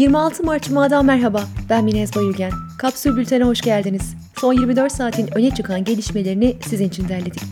26 Mart Cuma'dan merhaba. Ben Minez Bayülgen. Kapsül Bülten'e hoş geldiniz. Son 24 saatin öne çıkan gelişmelerini sizin için derledik.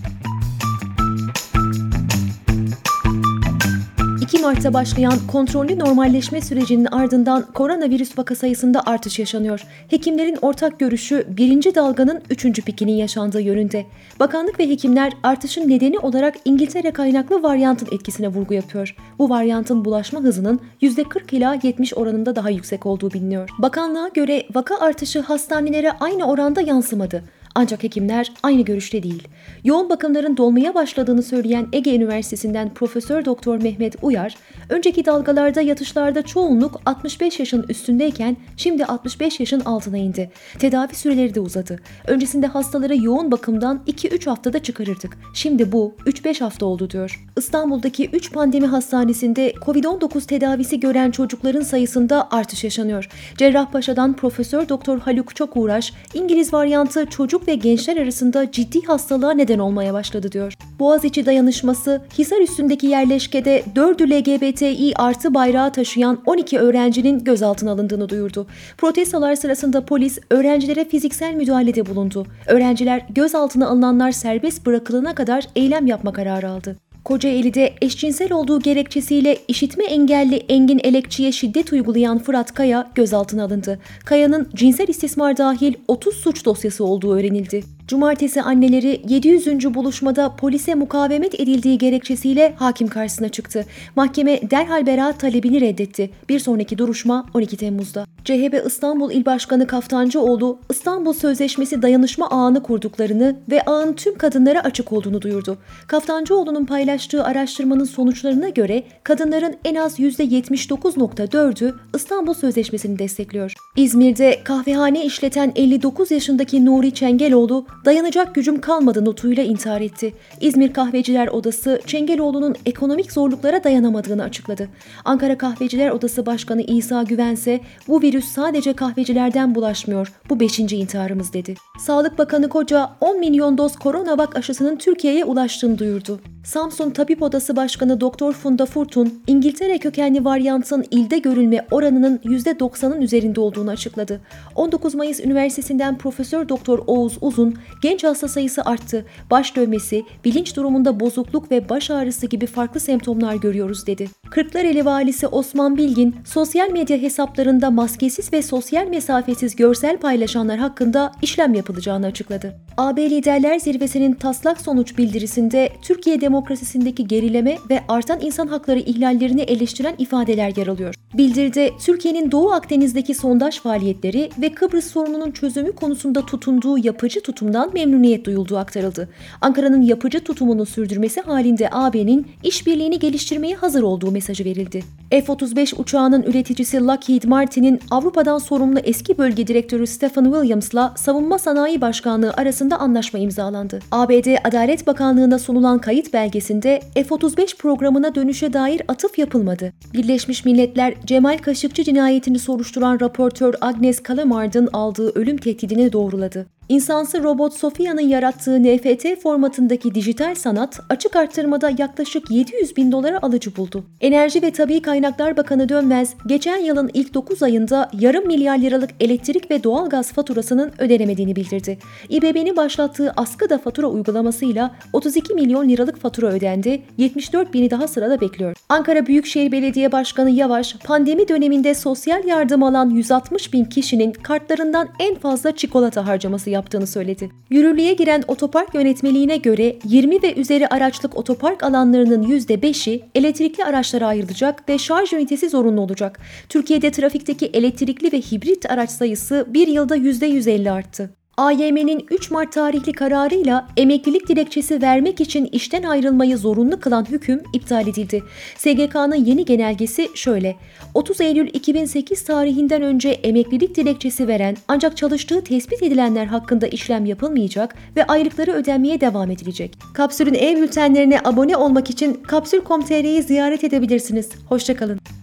2 Mart'ta başlayan kontrollü normalleşme sürecinin ardından koronavirüs vaka sayısında artış yaşanıyor. Hekimlerin ortak görüşü birinci dalganın üçüncü pikinin yaşandığı yönünde. Bakanlık ve hekimler artışın nedeni olarak İngiltere kaynaklı varyantın etkisine vurgu yapıyor. Bu varyantın bulaşma hızının %40 ila 70 oranında daha yüksek olduğu biliniyor. Bakanlığa göre vaka artışı hastanelere aynı oranda yansımadı. Ancak hekimler aynı görüşte değil. Yoğun bakımların dolmaya başladığını söyleyen Ege Üniversitesi'nden Profesör Doktor Mehmet Uyar, önceki dalgalarda yatışlarda çoğunluk 65 yaşın üstündeyken şimdi 65 yaşın altına indi. Tedavi süreleri de uzadı. Öncesinde hastaları yoğun bakımdan 2-3 haftada çıkarırdık. Şimdi bu 3-5 hafta oldu diyor. İstanbul'daki 3 pandemi hastanesinde COVID-19 tedavisi gören çocukların sayısında artış yaşanıyor. Cerrahpaşa'dan Profesör Doktor Haluk Çokuğraş, İngiliz varyantı çocuk ve gençler arasında ciddi hastalığa neden olmaya başladı diyor. Boğaziçi dayanışması, Hisar üstündeki yerleşkede 4'ü LGBTİ artı bayrağı taşıyan 12 öğrencinin gözaltına alındığını duyurdu. Protestolar sırasında polis öğrencilere fiziksel müdahalede bulundu. Öğrenciler gözaltına alınanlar serbest bırakılana kadar eylem yapma kararı aldı. Kocaeli'de eşcinsel olduğu gerekçesiyle işitme engelli Engin Elekçi'ye şiddet uygulayan Fırat Kaya gözaltına alındı. Kaya'nın cinsel istismar dahil 30 suç dosyası olduğu öğrenildi. Cumartesi anneleri 700. buluşmada polise mukavemet edildiği gerekçesiyle hakim karşısına çıktı. Mahkeme derhal beraat talebini reddetti. Bir sonraki duruşma 12 Temmuz'da. CHP İstanbul İl Başkanı Kaftancıoğlu, İstanbul Sözleşmesi dayanışma ağını kurduklarını ve ağın tüm kadınlara açık olduğunu duyurdu. Kaftancıoğlu'nun paylaştığı araştırmanın sonuçlarına göre kadınların en az %79.4'ü İstanbul Sözleşmesi'ni destekliyor. İzmir'de kahvehane işleten 59 yaşındaki Nuri Çengeloğlu dayanacak gücüm kalmadı notuyla intihar etti. İzmir Kahveciler Odası Çengeloğlu'nun ekonomik zorluklara dayanamadığını açıkladı. Ankara Kahveciler Odası Başkanı İsa Güvense bu virüs sadece kahvecilerden bulaşmıyor. Bu beşinci intiharımız dedi. Sağlık Bakanı Koca 10 milyon doz koronavak aşısının Türkiye'ye ulaştığını duyurdu. Samsun Tabip Odası Başkanı Doktor Funda Furtun, İngiltere kökenli varyantın ilde görülme oranının %90'ın üzerinde olduğunu açıkladı. 19 Mayıs Üniversitesi'nden Profesör Doktor Oğuz Uzun, genç hasta sayısı arttı, baş dönmesi, bilinç durumunda bozukluk ve baş ağrısı gibi farklı semptomlar görüyoruz dedi. Kırklareli Valisi Osman Bilgin, sosyal medya hesaplarında maskesiz ve sosyal mesafesiz görsel paylaşanlar hakkında işlem yapılacağını açıkladı. AB Liderler Zirvesi'nin taslak sonuç bildirisinde Türkiye demokrasisindeki gerileme ve artan insan hakları ihlallerini eleştiren ifadeler yer alıyor. Bildiride Türkiye'nin Doğu Akdeniz'deki sondaj faaliyetleri ve Kıbrıs sorununun çözümü konusunda tutunduğu yapıcı tutumdan memnuniyet duyulduğu aktarıldı. Ankara'nın yapıcı tutumunu sürdürmesi halinde AB'nin işbirliğini geliştirmeye hazır olduğu mesajı verildi. F-35 uçağının üreticisi Lockheed Martin'in Avrupa'dan sorumlu eski bölge direktörü Stephen Williams'la Savunma Sanayi Başkanlığı arasında anlaşma imzalandı. ABD Adalet Bakanlığı'na sunulan kayıt belgesinde F-35 programına dönüşe dair atıf yapılmadı. Birleşmiş Milletler Cemal Kaşıkçı cinayetini soruşturan raportör Agnes Kalamard'ın aldığı ölüm tehdidini doğruladı. İnsansı robot Sofia'nın yarattığı NFT formatındaki dijital sanat açık arttırmada yaklaşık 700 bin dolara alıcı buldu. Enerji ve Tabi Kaynaklar Bakanı Dönmez, geçen yılın ilk 9 ayında yarım milyar liralık elektrik ve doğalgaz faturasının ödenemediğini bildirdi. İBB'nin başlattığı askıda fatura uygulamasıyla 32 milyon liralık fatura ödendi, 74 bini daha sırada bekliyor. Ankara Büyükşehir Belediye Başkanı Yavaş, pandemi döneminde sosyal yardım alan 160 bin kişinin kartlarından en fazla çikolata harcaması yaptığını söyledi. Yürürlüğe giren otopark yönetmeliğine göre 20 ve üzeri araçlık otopark alanlarının %5'i elektrikli araçlara ayrılacak ve şarj ünitesi zorunlu olacak. Türkiye'de trafikteki elektrikli ve hibrit araç sayısı bir yılda %150 arttı. AYM'nin 3 Mart tarihli kararıyla emeklilik dilekçesi vermek için işten ayrılmayı zorunlu kılan hüküm iptal edildi. SGK'nın yeni genelgesi şöyle. 30 Eylül 2008 tarihinden önce emeklilik dilekçesi veren ancak çalıştığı tespit edilenler hakkında işlem yapılmayacak ve aylıkları ödenmeye devam edilecek. Kapsül'ün ev bültenlerine abone olmak için kapsül.com.tr'yi ziyaret edebilirsiniz. Hoşçakalın.